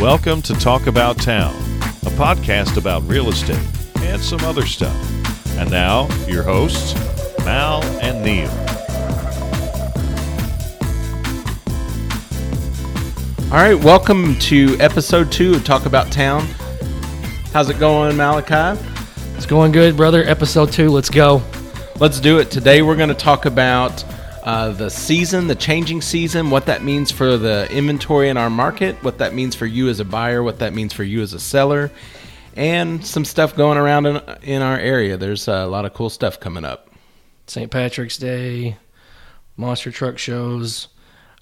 Welcome to Talk About Town, a podcast about real estate and some other stuff. And now, your hosts, Mal and Neil. All right, welcome to episode two of Talk About Town. How's it going, Malachi? It's going good, brother. Episode two, let's go. Let's do it. Today we're going to talk about uh, the season, the changing season, what that means for the inventory in our market, what that means for you as a buyer, what that means for you as a seller, and some stuff going around in, in our area. There's a lot of cool stuff coming up. St. Patrick's Day, monster truck shows.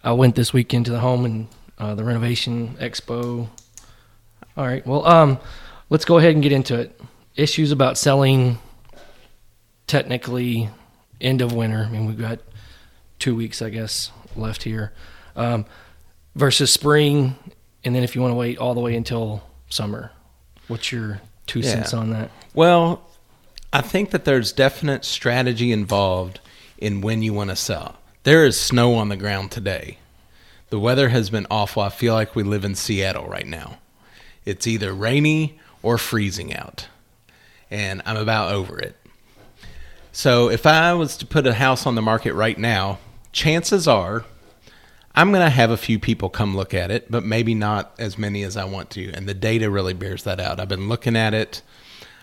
I went this weekend to the home and uh, the renovation expo. All right, well, um, let's go ahead and get into it. Issues about selling technically end of winter. I mean, we've got two weeks, I guess, left here um, versus spring. And then if you want to wait all the way until summer, what's your two Yeah. cents on that? Well, I think that there's definite strategy involved in when you want to sell. There is snow on the ground today. The weather has been awful. I feel like we live in Seattle right now. It's either rainy or freezing out. And I'm about over it. So if I was to put a house on the market right now, chances are I'm going to have a few people come look at it, but maybe not as many as I want to. And the data really bears that out. I've been looking at it.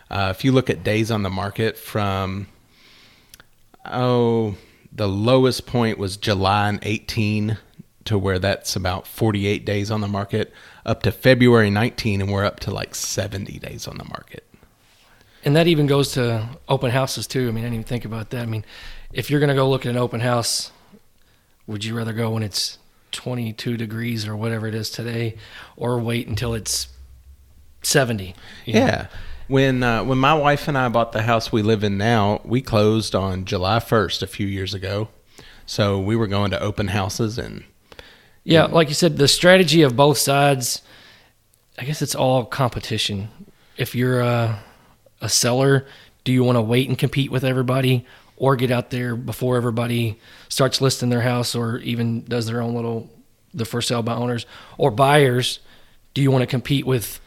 Uh, if you look at days on the market from, oh, the lowest point was July 18 to where that's about 48 days on the market, up to February 19, and we're up to like 70 days on the market. And that even goes to open houses too. I mean, I didn't even think about that. I mean, if you're going to go look at an open house, would you rather go when it's 22 degrees or whatever it is today, or wait until it's 70? you know? Yeah. When uh, when my wife and I bought the house we live in now, we closed on July 1st a few years ago. So we were going to open houses and Yeah, like you said, the strategy of both sides, I guess it's all competition. If you're a, a seller, do you want to wait and compete with everybody or get out there before everybody starts listing their house or even does their own little the for sale by owners or buyers, do you want to compete with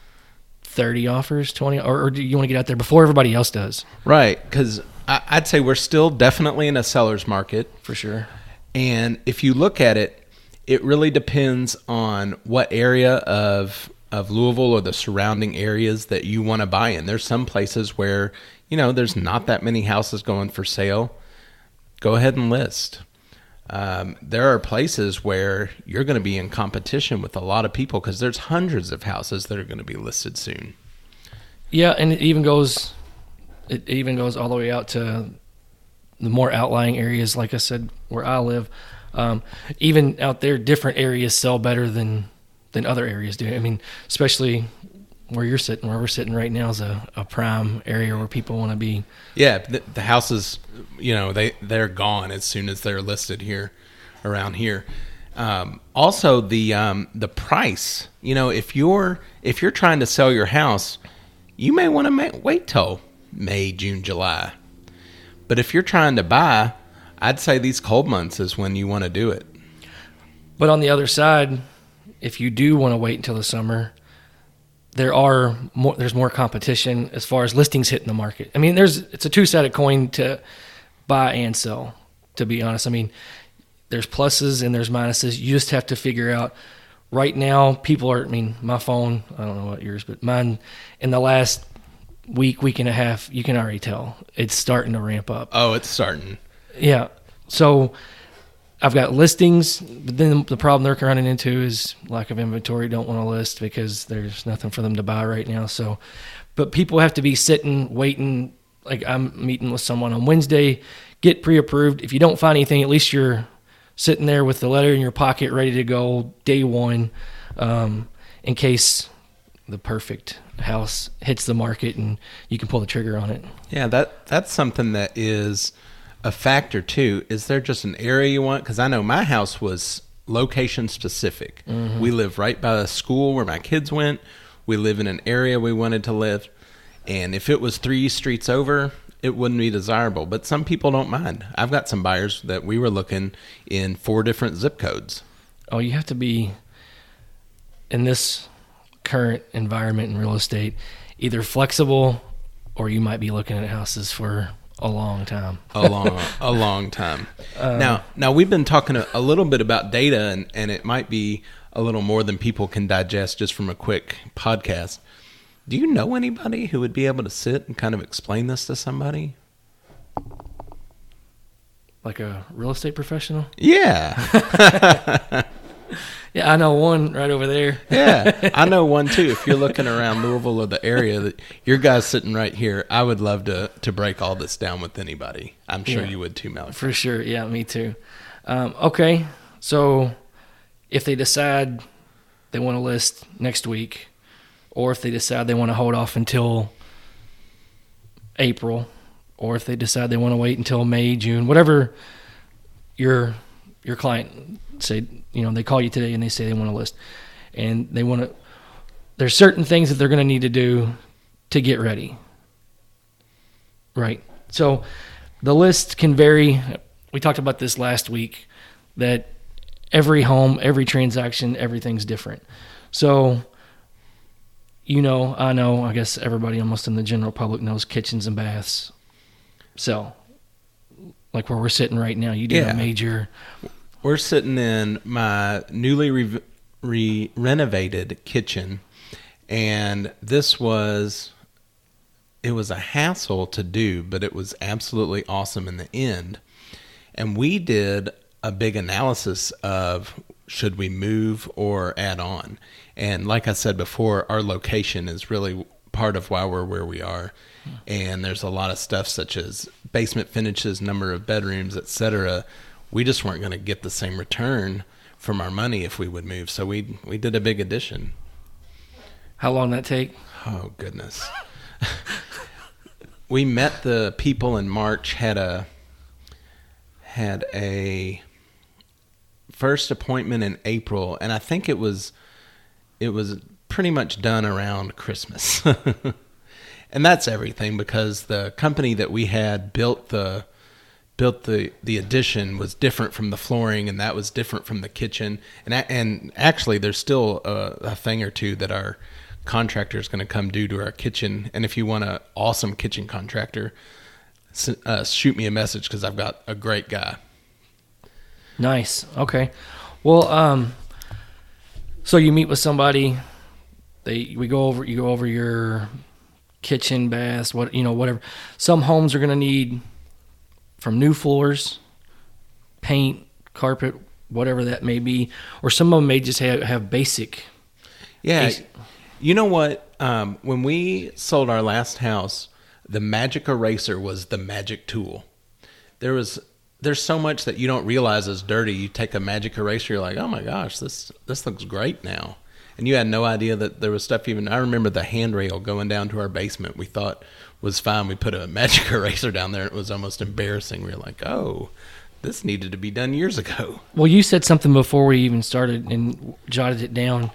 30 offers, 20 or, or do you want to get out there before everybody else does? right because I'd say we're still definitely in a seller's market. For sure. And if you look at it, it really depends on what area of of Louisville or the surrounding areas that you want to buy in. There's some places where, you know, there's not that many houses going for sale. Go ahead and list. Um, there are places where you're going to be in competition with a lot of people because there's hundreds of houses that are going to be listed soon. Yeah, and it even goes it even goes all the way out to the more outlying areas, like I said, where I live. Um, even out there, different areas sell better than than other areas do. I mean, especially where you're sitting, where we're sitting right now is a, a prime area where people want to be. Yeah, the, the houses, you know, they they're gone as soon as they're listed here, around here. Um, also, the um, the price. You know, if you're if you're trying to sell your house, you may want to wait till May, June, July. But if you're trying to buy, I'd say these cold months is when you want to do it. But on the other side, if you do want to wait until the summer, there are more. There's more competition as far as listings hitting the market. I mean, there's it's a two sided coin to buy and sell. To be honest, I mean, there's pluses and there's minuses. You just have to figure out. Right now, people are. I mean, my phone. I don't know what yours, but mine. In the last week, week and a half, you can already tell it's starting to ramp up. Oh, it's starting. Yeah. So I've got listings, but then the problem they're running into is lack of inventory. Don't want to list because there's nothing for them to buy right now. So, but people have to be sitting, waiting. Like I'm meeting with someone on Wednesday, get pre-approved. If you don't find anything, at least you're sitting there with the letter in your pocket, ready to go day one, um, in case the perfect house hits the market and you can pull the trigger on it. Yeah, that that's something that is a factor too. Is there just an area you want? Because I know my house was location specific. Mm-hmm. We live right by the school where my kids went. We live in an area we wanted to live, and if it was three streets over, it wouldn't be desirable. But some people don't mind. I've got some buyers that we were looking in four different zip codes. Oh, you have to be in this current environment in real estate, either flexible or you might be looking at houses for a long time. a long a long time. now now we've been talking a, a little bit about data and, and it might be a little more than people can digest just from a quick podcast. Do you know anybody who would be able to sit and kind of explain this to somebody? Like a real estate professional? Yeah. Yeah, I know one right over there. Yeah. I know one too. If you're looking around Louisville or the area that your guy's sitting right here, I would love to to break all this down with anybody. I'm sure Yeah. you would too, Malik. For sure. Yeah, me too. Um, okay. So if they decide they want to list next week, or if they decide they want to hold off until April, or if they decide they want to wait until May, June, whatever your your client say, you know, they call you today and they say they want a list, and they want to. There's certain things that they're going to need to do to get ready. Right. So the list can vary. We talked about this last week that every home, every transaction, everything's different. So, you know, I know, I guess everybody almost in the general public knows kitchens and baths. So, like where we're sitting right now, you did Yeah. a major. We're sitting in my newly re- re- renovated kitchen, and this was it was a hassle to do, but it was absolutely awesome in the end. And we did a big analysis of should we move or add on. And like I said before, our location is really part of why we're where we are. Hmm. And there's a lot of stuff such as basement finishes, number of bedrooms, etc. We just weren't going to get the same return from our money if we would move. So we we did a big addition. How long that take? Oh goodness. we met the people in March had a had a first appointment in April and I think it was it was pretty much done around Christmas. and that's everything because the company that we had built the built the the addition was different from the flooring and that was different from the kitchen and and actually there's still a, a thing or two that our contractor is going to come do to our kitchen and if you want an awesome kitchen contractor uh, shoot me a message because I've got a great guy Nice. Okay. Well, um, so you meet with somebody. They we go over you go over your kitchen, baths, what you know, whatever. Some homes are going to need from new floors, paint, carpet, whatever that may be, or some of them may just have have basic. Yeah. Basi- You know what? Um, when we sold our last house, the magic eraser was the magic tool. There was there's so much that you don't realize is dirty. You take a magic eraser, you're like, oh my gosh, this this looks great now. And you had no idea that there was stuff even. I remember the handrail going down to our basement. We thought was fine. We put a magic eraser down there. It was almost embarrassing. We were like, oh, this needed to be done years ago. Well, you said something before we even started and jotted it down.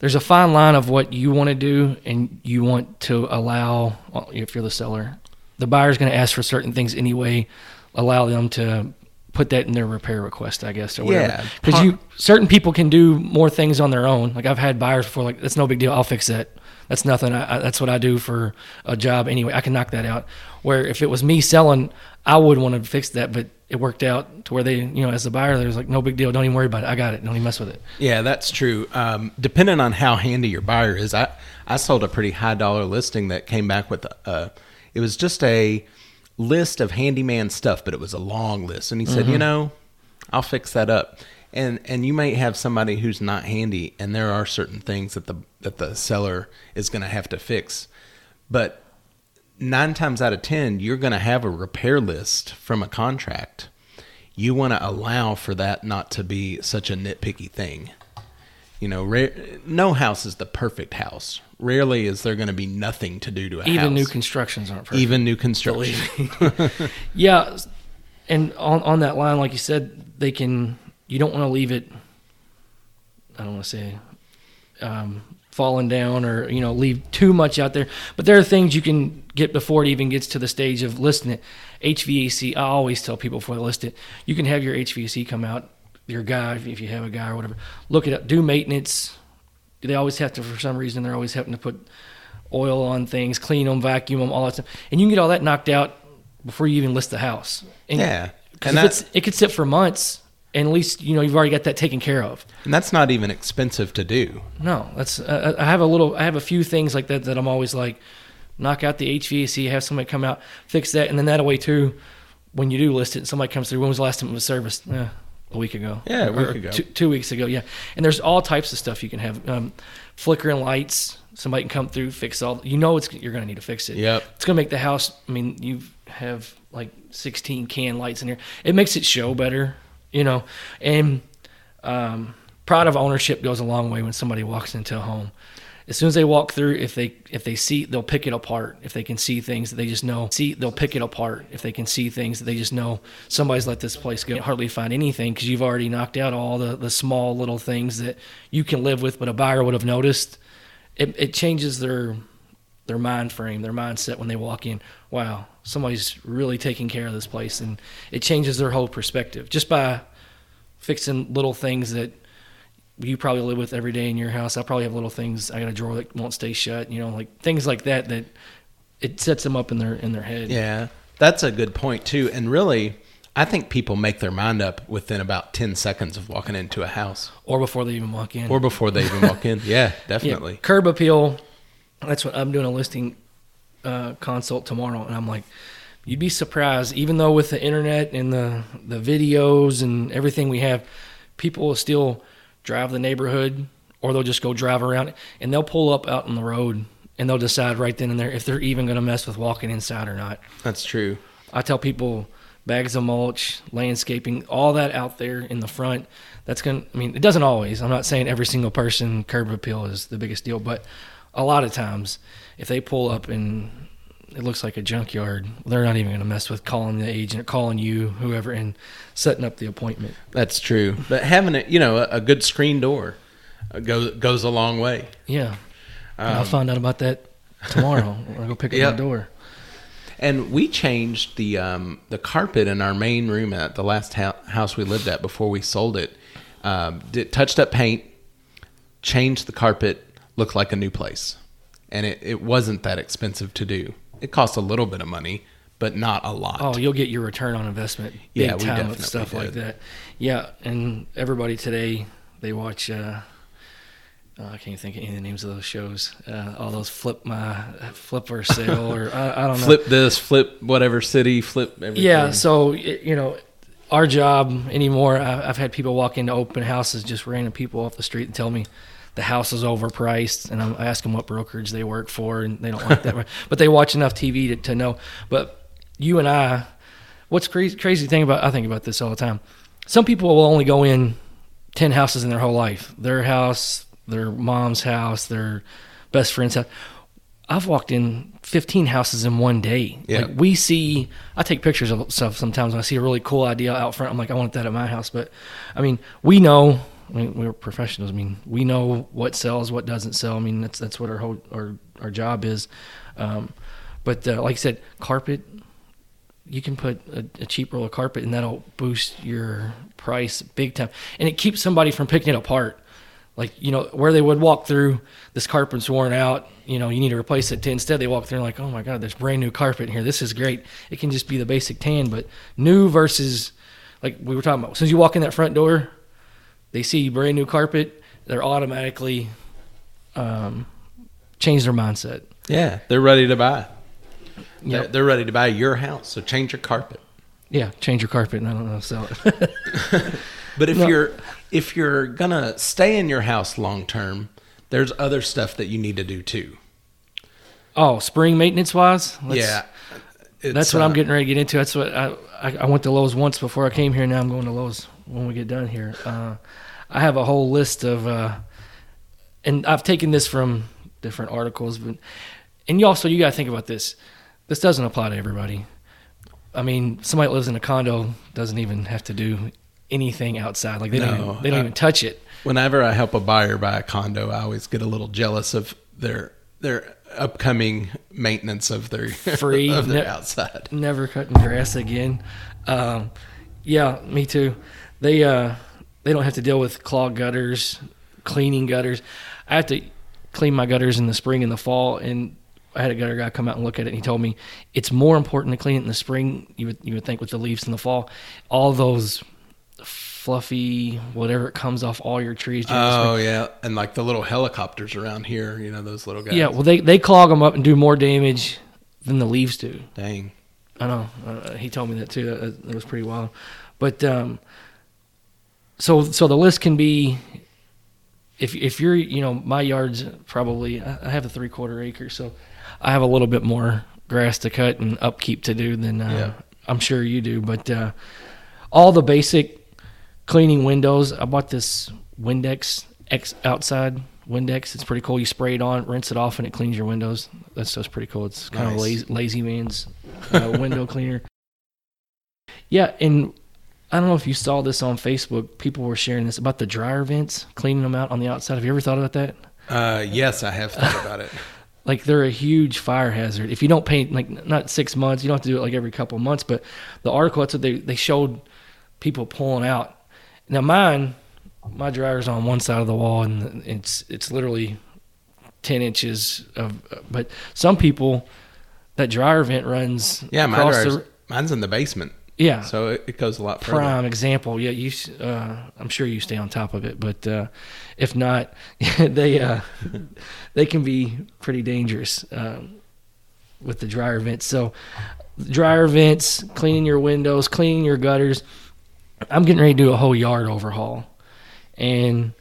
There's a fine line of what you want to do and you want to allow, well, if you're the seller, the buyer's going to ask for certain things anyway. Allow them to put that in their repair request, I guess, or whatever. Yeah. Because you certain people can do more things on their own. Like I've had buyers before, like that's no big deal. I'll fix that. That's nothing. I, I, that's what I do for a job anyway. I can knock that out. Where if it was me selling, I would want to fix that, but it worked out to where they, you know, as the buyer, there's like no big deal. Don't even worry about it. I got it. Don't even mess with it. Yeah, that's true. Um, depending on how handy your buyer is, I I sold a pretty high dollar listing that came back with a. It was just a list of handyman stuff, but it was a long list, and he said, you know, I'll fix that up. And and you might have somebody who's not handy, and there are certain things that the that the seller is going to have to fix, but nine times out of ten, you're going to have a repair list from a contract. You want to allow for that not to be such a nitpicky thing. You know, rare, no house is the perfect house. Rarely is there going to be nothing to do to a house. Even new constructions aren't perfect. even new construction. Yeah, and on on that line, like you said, they can. You don't want to leave it. I don't want to say um, falling down or you know leave too much out there. But there are things you can get before it even gets to the stage of listing it. HVAC. I always tell people before they list it, you can have your HVAC come out, your guy if you have a guy or whatever. Look it up. Do maintenance. they always have to for some reason they're always having to put oil on things, clean them, vacuum them, all that stuff, and you can get all that knocked out before you even list the house. And, Yeah. because And if that- it's it could sit for months, and at least you know you've already got that taken care of. And that's not even expensive to do. No, that's uh, I have a little I have a few things like that that I'm always like knock out the HVAC, have somebody come out fix that, and then that way too. When you do list it, somebody comes through. When was the last time it was serviced? Eh, a week ago. Yeah, a Or- week ago. Two, two weeks ago. Yeah, and there's all types of stuff you can have. Um, flickering lights. Somebody can come through, fix all. You know, it's you're going to need to fix it. Yep. It's going to make the house. I mean, you have like 16 can lights in here. It makes it show better, you know. And um, pride of ownership goes a long way when somebody walks into a home. As soon as they walk through, if they if they see, they'll pick it apart. If they can see things that they just know, see, they'll pick it apart. If they can see things that they just know, somebody's let this place go. Hardly find anything because you've already knocked out all the the small little things that you can live with, but a buyer would have noticed. It, it changes their their mind frame, their mindset when they walk in. Wow, somebody's really taking care of this place, and it changes their whole perspective just by fixing little things that you probably live with every day in your house. I probably have little things. I got a drawer that won't stay shut. You know, like things like that. That it sets them up in their in their head. Yeah. That's a good point too. And really, I think people make their mind up within about 10 seconds of walking into a house Or before they even walk in. or before they even walk in. Yeah, Yeah, definitely. curb appeal. That's what I'm doing a listing uh, consult tomorrow, and I'm like, you'd be surprised. Even though with the internet and the the videos and everything we have, people will still drive the neighborhood, or they'll just go drive around, and they'll pull up out on the road, and they'll decide right then and there if they're even going to mess with walking inside or not. That's true. I tell people bags of mulch, landscaping, all that out there in the front. That's going to, I mean, it doesn't always. I'm not saying every single person curb appeal is the biggest deal, but a lot of times if they pull up and it looks like a junkyard, they're not even going to mess with calling the agent calling you, whoever, and setting up the appointment. That's true. But having it, you know, a, a good screen door uh, goes goes a long way. Yeah. And I'll find out about that tomorrow when I go pick up Yep. my door. And we changed the um, the carpet in our main room at the last hou- house we lived at before we sold it. Um, did touched up paint, changed the carpet, looked like a new place, and it, it wasn't that expensive to do. It cost a little bit of money, but not a lot. Oh, you'll get your return on investment big Yeah, we time definitely stuff like that. Yeah, and everybody today they watch. Uh, oh, I can't think of any of the names of those shows. Uh, all those flip my flip or sale or I, I don't know. flip this, flip whatever city, flip everything. Yeah, so you know, our job anymore. I've had people walk into open houses, just random people off the street, and tell me the house is overpriced, and I'm, I ask them what brokerage they work for, and they don't like that, but they watch enough TV to, to know. But you and I, what's crazy crazy thing about I think about this all the time. Some people will only go in ten houses in their whole life. Their house, their mom's house, their best friend's house. I've walked in 15 houses in one day. Yeah. Like we see, I take pictures of stuff sometimes when I see a really cool idea out front. I'm like, I want that at my house. But I mean, we know, I mean, we're professionals. I mean, we know what sells, what doesn't sell. I mean, that's, that's what our whole, our, our job is. Um, but uh, like I said, carpet, you can put a, a cheap roll of carpet and that'll boost your price big time. And it keeps somebody from picking it apart. Like, you know, where they would walk through, this carpet's worn out, you know, you need to replace it. Instead, they walk through and like, oh my God, there's brand new carpet in here. This is great. It can just be the basic tan, but new versus, like we were talking about, as you walk in that front door, they see brand new carpet, they're automatically um, change their mindset. yeah, they're ready to buy. They're, they're ready to buy your house, so change your carpet. Yeah, change your carpet and I don't know, sell it. But if No. you're if you're gonna stay in your house long term, there's other stuff that you need to do too. oh, spring maintenance wise? yeah, That's what I'm uh, getting ready to get into. That's what I, I I went to Lowe's once before I came here. Now I'm going to Lowe's when we get done here. Uh, I have a whole list of, uh, and I've taken this from different articles, but and you also you got to think about this. This doesn't apply to everybody. I mean, somebody that lives in a condo doesn't even have to do anything outside. Like they don't even, they don't I- even touch it. Whenever I help a buyer buy a condo, I always get a little jealous of their their upcoming maintenance of their Free. of their Ne- outside. never cutting grass again. Um, yeah, me too. They uh, they don't have to deal with clogged gutters, cleaning gutters. I have to clean my gutters in the spring and the fall, and I had a gutter guy come out and look at it, and he told me it's more important to clean it in the spring. You would you would think with the leaves in the fall, all those fluffy whatever it comes off all your trees. during the spring. Oh yeah, and like the little helicopters around here, you know those little guys. yeah. Well, they they clog them up and do more damage than the leaves do. dang. I know. Uh, he told me that too. That, that was pretty wild. But um, so so the list can be if if you're you know my yard's probably I have a three quarter acre, so I have a little bit more grass to cut and upkeep to do than uh, Yeah. I'm sure you do. But uh, all the basic cleaning windows. I bought this Windex X outside Windex. It's pretty cool. You spray it on, rinse it off, and it cleans your windows. That's just pretty cool. It's kind of Nice. lazy, lazy man's uh, window cleaner. Yeah, and I don't know if you saw this on Facebook. People were sharing this about the dryer vents, cleaning them out on the outside. Have you ever thought about that? Uh, yes, I have thought about it. Like they're a huge fire hazard. If you don't paint like not six months, you don't have to do it like every couple of months. But the article that's what they they showed people pulling out. Now mine, my dryer's on one side of the wall and it's it's literally ten inches of. But some people, that dryer vent runs Yeah, my dryer's, the mine's in the basement, yeah so it, it goes a lot further. prime example. Yeah, you. Uh, I'm sure you stay on top of it, but uh, if not, they uh, they can be pretty dangerous um, with the dryer vents. So, dryer vents, cleaning your windows, cleaning your gutters. I'm getting ready to do a whole yard overhaul, and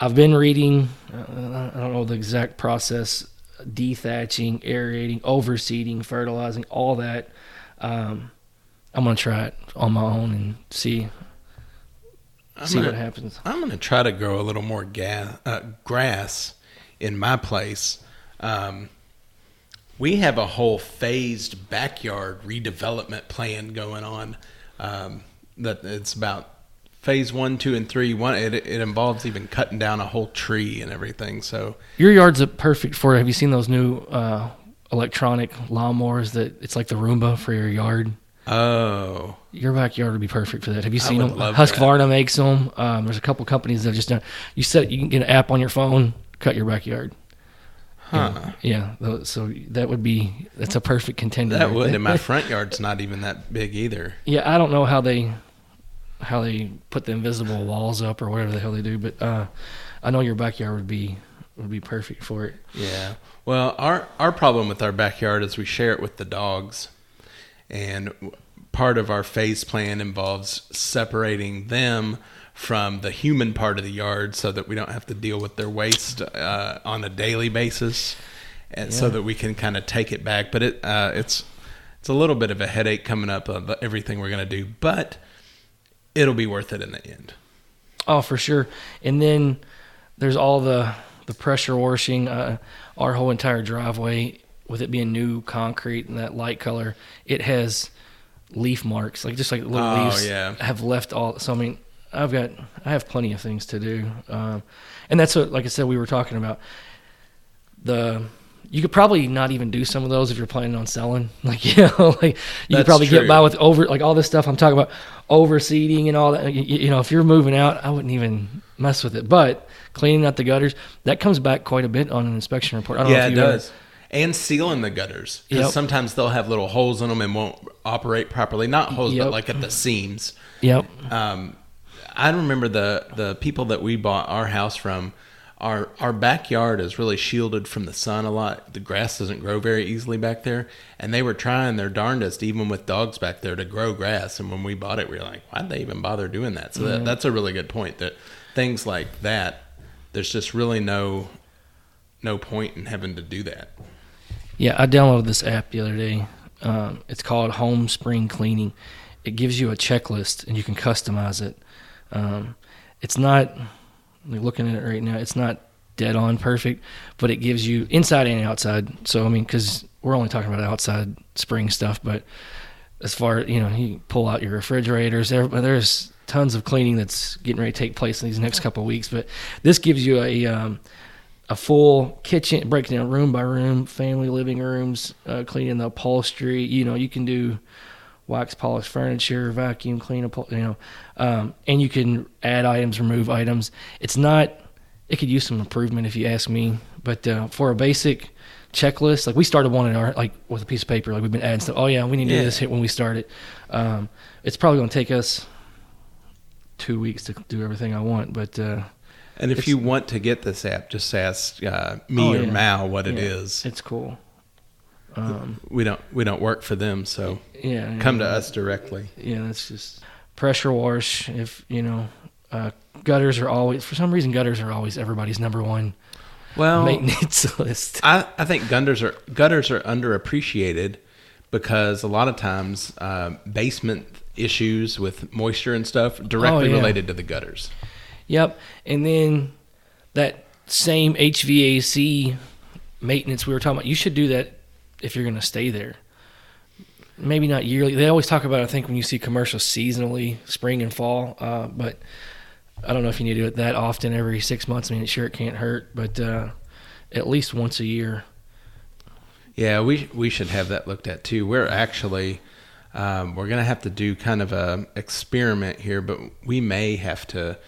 I've been reading. Uh, I don't know the exact process: dethatching, aerating, overseeding, fertilizing, all that. Um, I'm gonna try it on my own and see I'm see gonna, what happens. I'm going to try to grow a little more ga- uh, grass in my place. Um, we have a whole phased backyard redevelopment plan going on. Um, that it's about phase one, two, and three. One, it, it involves even cutting down a whole tree and everything. So Your yard's a perfect for. Have you seen those new uh, electronic lawnmowers that it's like the Roomba for your yard? Oh, Your backyard would be perfect for that. Have you seen them? Husqvarna makes them. Um, there's a couple companies that have just done. You set you can get an app on your phone, cut your backyard. huh. Yeah, tho- so that would be that's a perfect contender. That would, and my front yard's not even that big either. Yeah, I don't know how they how they put the invisible walls up or whatever the hell they do, but uh, I know your backyard would be would be perfect for it. Yeah. Well, our our problem with our backyard is we share it with the dogs, and part of our phase plan involves separating them from the human part of the yard so that we don't have to deal with their waste uh, on a daily basis, and so that we can kind of take it back. But it uh, it's it's a little bit of a headache coming up of everything we're gonna do, but it'll be worth it in the end. Oh, for sure. And then there's all the the pressure washing. Uh, our whole entire driveway, with it being new concrete and that light color, it has leaf marks, like just like little Oh, leaves yeah. have left all. So I mean, I've got I have plenty of things to do, um, and that's what, like I said, we were talking about the. You could probably not even do some of those if you're planning on selling. Like you know, like you could probably true. get by with over like all this stuff I'm talking about, overseeding and all that. You, you know, if you're moving out, I wouldn't even mess with it. But cleaning out the gutters, that comes back quite a bit on an inspection report. I don't know Yeah, if it you ever- does. And sealing the gutters because Yep. sometimes they'll have little holes in them and won't operate properly. Not holes, Yep. but like at the seams. Yep. Um, I remember the the people that we bought our house from. Our our backyard is really shielded from the sun a lot. The grass doesn't grow very easily back there, and they were trying their darndest, even with dogs back there, to grow grass. And when we bought it, we were like, "Why'd they even bother doing that?" So that, that's a really good point. That things like that, there's just really no no point in having to do that. Yeah, I downloaded this app the other day. Um, it's called Home Spring Cleaning. It gives you a checklist and you can customize it. Um, it's not looking at it right now. It's not dead on perfect, but it gives you inside and outside. So I mean, because we're only talking about outside spring stuff, but as far you know, you pull out your refrigerators. There, there's tons of cleaning that's getting ready to take place in these next couple of weeks. But this gives you a um, a full kitchen, breaking down room by room, family living rooms, uh, cleaning the upholstery. You know, you can do wax polish furniture, vacuum clean, you know, um, and you can add items, remove items. It's not it could use some improvement if you ask me. But uh, for a basic checklist, like we started one in our like with a piece of paper, like we've been adding stuff. Oh yeah, we need to Yeah. do this hit when we start it. Um, it's probably going to take us two weeks to do everything I want, but uh, And if It's- you want to get this app, just ask uh, me Oh, or yeah. Mal what it yeah, is. It's cool. Um, We don't we don't work for them, so yeah, come to us directly. Yeah, that's just pressure wash. If you know, uh, gutters are always for some reason gutters are always everybody's number one Well, maintenance list. I, I think gutters are gutters are underappreciated because a lot of times uh, basement issues with moisture and stuff directly Oh, yeah. related to the gutters. Yep, and then that same HVAC maintenance we were talking about. You should do that if you're going to stay there. Maybe not yearly. They always talk about. I think when you see commercials seasonally, spring and fall. Uh, but I don't know if you need to do it that often, every six months. I mean, sure it can't hurt, but uh, at least once a year. Yeah, we we should have that looked at too. We're actually um, we're gonna have to do kind of a experiment here, but we may have to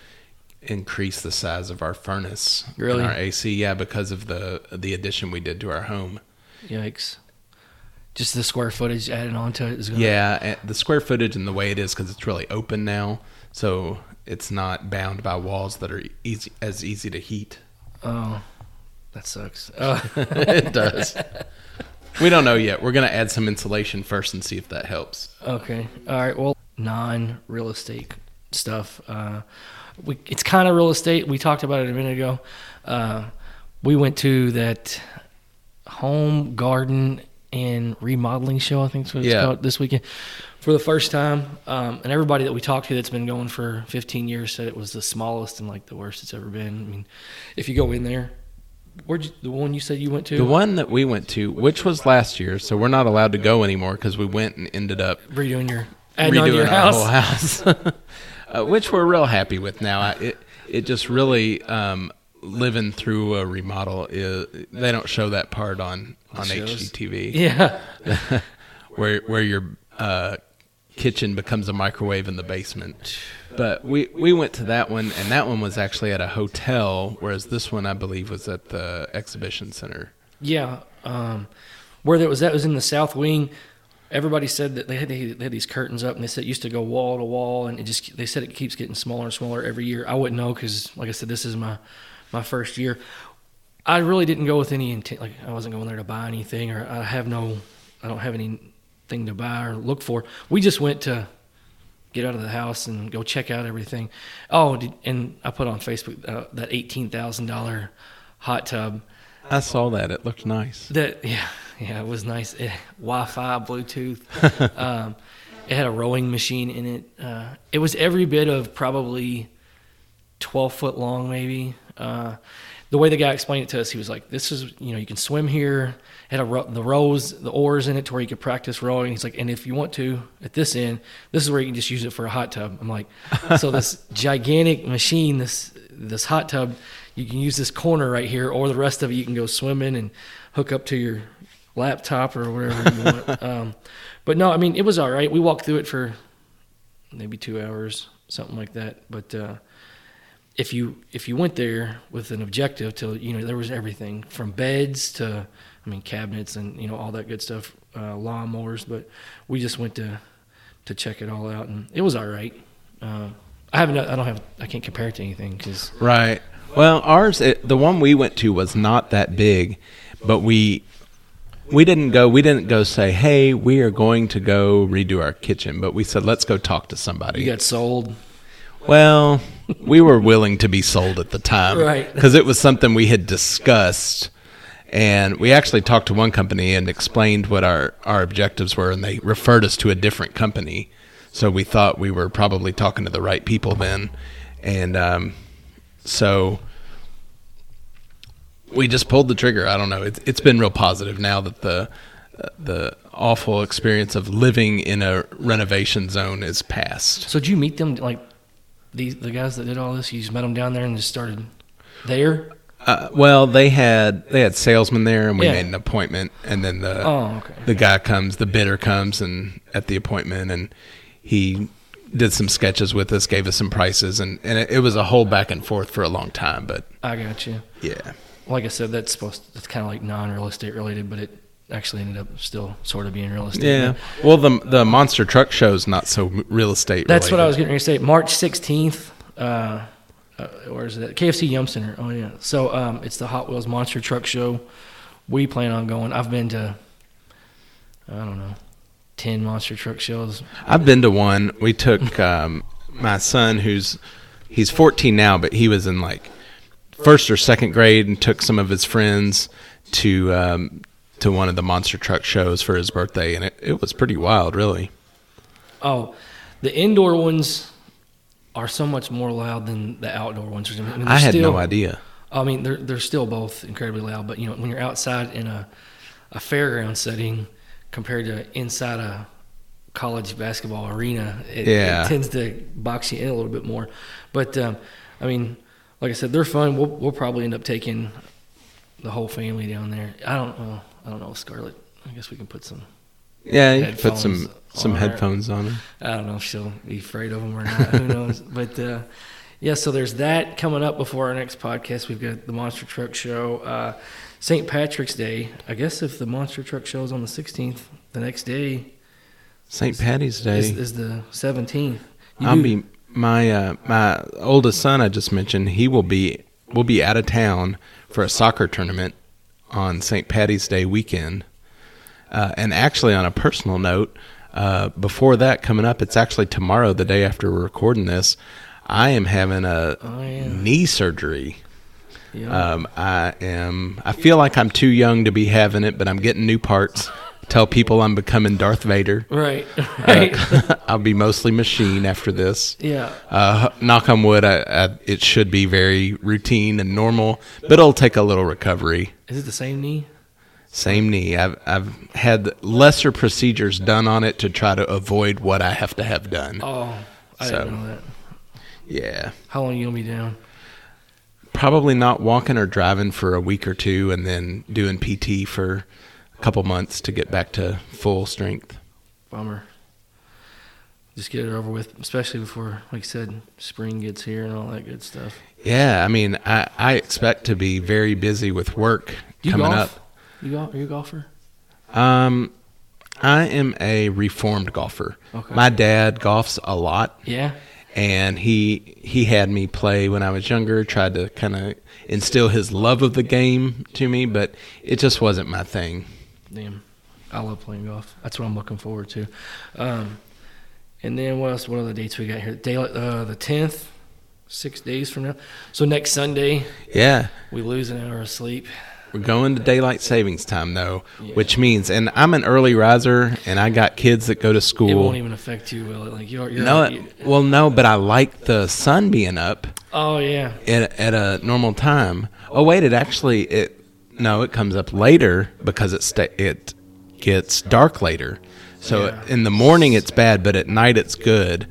increase the size of our furnace Really? our AC. Yeah, because of the the addition we did to our home. Yikes! Just the square footage added onto it is going. Yeah, and the square footage and the way it is because it's really open now, so it's not bound by walls that are easy as easy to heat. Oh, that sucks. Uh, it does. We don't know yet. We're gonna add some insulation first and see if that helps. Okay. All right. Well, non real estate stuff. Uh, we, it's kind of real estate. We talked about it a minute ago. Uh, we went to that home garden and remodeling show. I think is what it's Yeah. called this weekend for the first time. Um, and everybody that we talked to that's been going for 15 years said it was the smallest and like the worst it's ever been. I mean, if you go in there, where'd you, the one you said you went to? The one that we went to, which was last year, so we're not allowed to go anymore because we went and ended up redoing your adding on to redoing your our house. whole house, uh, which we're real happy with now. I, it it just really um, living through a remodel. Is, they don't show that part on on. HGTV Yeah. where where your uh, kitchen becomes a microwave in the basement. But we we went to that one, and that one was actually at a hotel, whereas this one I believe was at the exhibition center. Yeah, um, where that was that was in the south wing. Everybody said that they had, they had these curtains up, and they said it used to go wall to wall, and it just they said it keeps getting smaller and smaller every year. I wouldn't know because, like I said, this is my my first year. I really didn't go with any intent. Like I wasn't going there to buy anything, or I have no, I don't have anything to buy or look for. We just went to get out of the house and go check out everything. Oh, and I put on Facebook uh, that eighteen thousand dollar hot tub. I saw that; it looked nice. That yeah, yeah, it was nice. It, Wi-Fi, Bluetooth. um, it had a rowing machine in it. Uh, it was every bit of probably twelve foot long, maybe. Uh, the way the guy explained it to us, he was like, "This is you know you can swim here." It had a the rows, the oars in it, to where you could practice rowing. He's like, and if you want to, at this end, this is where you can just use it for a hot tub. I'm like, so this gigantic machine, this this hot tub, you can use this corner right here, or the rest of it you can go swimming and hook up to your laptop or whatever you want. Um, but no, I mean it was all right. We walked through it for maybe two hours, something like that. But uh, if you if you went there with an objective to you know there was everything from beds to I mean cabinets and you know all that good stuff, uh, lawnmowers. But we just went to to check it all out, and it was all right. Uh, I haven't. I don't have. I can't compare it to anything because Right. Well, ours, it, the one we went to was not that big, but we we didn't go. We didn't go say, "Hey, we are going to go redo our kitchen," but we said, "Let's go talk to somebody." you got sold. Well, we were willing to be sold at the time, Right. Because it was something we had discussed, and we actually talked to one company and explained what our our objectives were, and they referred us to a different company. So we thought we were probably talking to the right people then, and um, so we just pulled the trigger. I don't know. It's it's been real positive now that the the awful experience of living in a renovation zone is past. So did you meet them like these the guys that did all this? You just met them down there and just started there. Uh, well, they had they had salesmen there, and we Yeah. made an appointment, and then the Oh, okay. the guy comes, the bidder comes, and at the appointment, and he did some sketches with us, gave us some prices, and, and it, it was a whole back and forth for a long time. But I got you. yeah, Like I said, that's supposed. To, It's kind of like non-real estate related, but it actually ended up still sort of being real estate. yeah. Well, the the monster truck show is not so real estate. That's what I was getting ready to say. March 16th. Uh, uh, where is it? KFC Yum Center. Oh yeah. So um, it's the Hot Wheels Monster Truck Show. We plan on going. I've been to. I don't know, ten monster truck shows. I've been to one. We took um, my son, who's he's 14 now, but he was in like first or second grade, and took some of his friends to um, to one of the monster truck shows for his birthday, and it, it was pretty wild, really. Oh, the indoor ones are so much more loud than the outdoor ones. I, mean, I had still- no idea. I mean, they're they're still both incredibly loud, but you know, when you're outside in a a fairground setting compared to inside a college basketball arena, it, Yeah. it tends to box you in a little bit more. But um, I mean, like I said, they're fun. We'll we'll probably end up taking the whole family down there. I don't know. I don't know, Scarlett. I guess we can put some. Yeah, you could put some some on headphones on. Him. I don't know if she'll be afraid of them or not. Who knows? But uh, yeah, so there's that coming up before our next podcast. We've got the Monster Truck Show, uh, St. Patrick's Day. I guess if the Monster Truck Show is on the 16th, the next day St. Patty's Day. is, is the 17th. You I'll do- be my uh, my oldest son. I just mentioned he will be will be out of town for a soccer tournament on St. Patty's Day weekend. Uh, and actually, on a personal note, uh, before that coming up, it's actually tomorrow, the day after we're recording this. I am having a Oh, yeah. knee surgery. yeah. Um, I am. I feel like I'm too young to be having it, but I'm getting new parts. Tell people I'm becoming Darth Vader. right. right. I'll be mostly machine after this. yeah. Uh, knock on wood, I, I, it should be very routine and normal, but it'll take a little recovery. Is it the same knee? Same knee. I've I've had lesser procedures done on it to try to avoid what I have to have done. Oh, I So- didn't know that. Yeah, How long you gonna be down? probably not walking or driving for a week or two, and then doing PT for a couple months to get back to full strength. Bummer. Just get it over with, especially before, like I said, spring gets here and all that good stuff. Yeah, I mean, I, I expect to be very busy with work you coming golf? up. You golf? Are you a golfer? Um, I am a reformed golfer. Okay. My dad golfs a lot, Yeah. and he he had me play when I was younger. Tried to kind of instill his love of the game to me, but it just wasn't my thing. Damn, I love playing golf. That's what I'm looking forward to. Um, and then what else? What other dates we got here? Daylight, uh, the tenth, six days from now. So next Sunday, Yeah, we lose an hour of sleep. we're going to daylight savings time though, Yeah. which means, and I'm an early riser, and I got kids that go to school. It won't even affect you, will it? Like you're, you're no, you- well, no, but I like the sun being up. oh yeah, at, at a normal time. Oh wait, it actually it no, it comes up later because it sta- it gets dark later. So Yeah. in the morning it's bad, but at night it's good.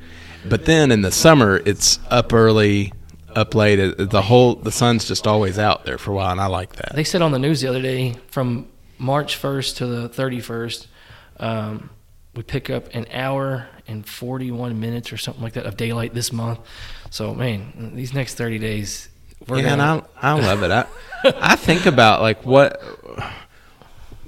But then in the summer it's up early, up late. The whole the sun's just always out there for a while, and I like that. they said on the news the other day from March 1st to the 31st, um, we pick up an hour and 41 minutes or something like that of daylight this month. So man, these next 30 days, we're yeah, and gonna, I I love it. I I think about like what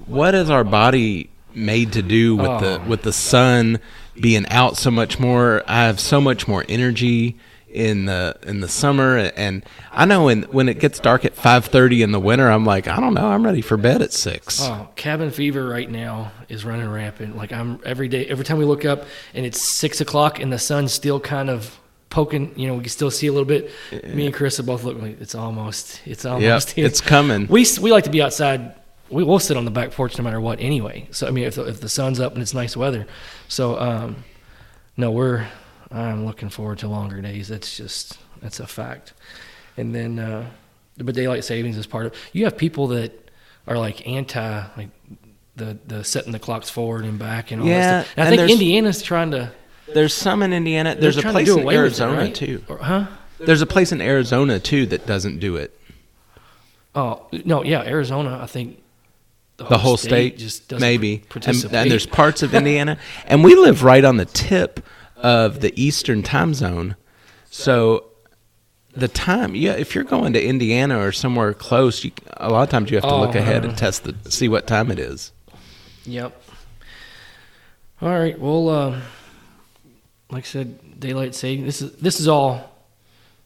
what is our body made to do with the Oh. with the sun being out so much more. I have so much more energy in the in the summer and I know when when it gets dark at 5:30 in the winter I'm like I don't know I'm ready for bed at 6. Oh, cabin fever right now is running rampant. Like I'm every day, every time we look up and it's six o'clock and the sun's still kind of poking. You know, we can still see a little bit. Me and Chris are both looking like it's almost, it's Yep, almost here. it's coming. We we like to be outside. We will sit on the back porch no matter what anyway. So I mean, if the, if the sun's up and it's nice weather, so um, no, we're I'm looking forward to longer days. That's just that's a fact. And then, uh, but daylight savings is part of. You have people that are like anti like the the setting the clocks forward and back and all Yeah, that stuff. And I and think Indiana's trying to. There's some in Indiana. There's a place to in with it, Arizona right? too. Or- huh? There's a place in Arizona too that doesn't do it. Oh no, yeah, Arizona. I think the whole state, just doesn't maybe. And, and there's parts of Indiana, and we live right on the tip of the Eastern time zone. So the time, yeah, if you're going to Indiana or somewhere close, you, a lot of times you have to Oh, look ahead uh. and test the see what time it is. Yep. All right. Well, um, like I said, daylight saving. This is this is all.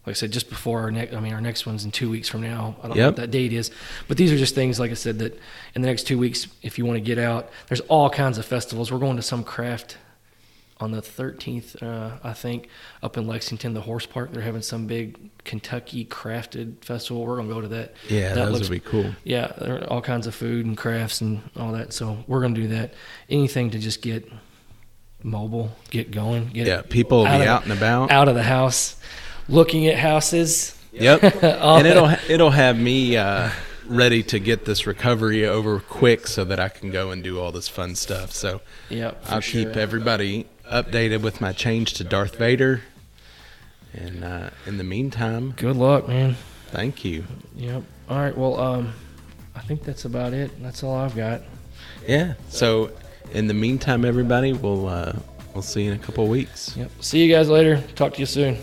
Like I said, just before our next. I mean, our next one's in two weeks from now. I don't know what that date is, but these are just things. Like I said, that in the next two weeks, if you want to get out, there's all kinds of festivals. We're going to some craft on the 13th, uh, I think, up in Lexington, the horse park. They're having some big Kentucky crafted festival. We're gonna go to that. Yeah, that looks would be cool. yeah, there are all kinds of food and crafts and all that. So we're gonna do that. Anything to just get mobile, get going, get Yeah, people will out be out and about. out of the house, looking at houses. Yep, and it'll it'll have me uh, ready to get this recovery over quick so that I can go and do all this fun stuff. So Yep, I'll sure. keep everybody updated with my change to Darth Vader. And uh, in the meantime, Good luck, man. thank you. Yep. All right. Well, um, I think that's about it. That's all I've got. Yeah. So in the meantime, everybody, we'll uh, we'll see you in a couple weeks. Yep. See you guys later. Talk to you soon.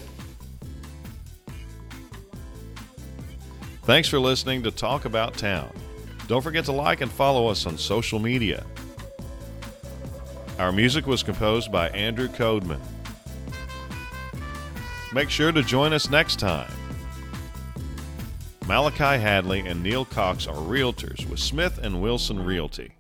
Thanks for listening to Talk About Town. Don't forget to like and follow us on social media. Our music was composed by Andrew Codeman. Make sure to join us next time. Malachi Hadley and Neil Cox are realtors with Smith and Wilson Realty.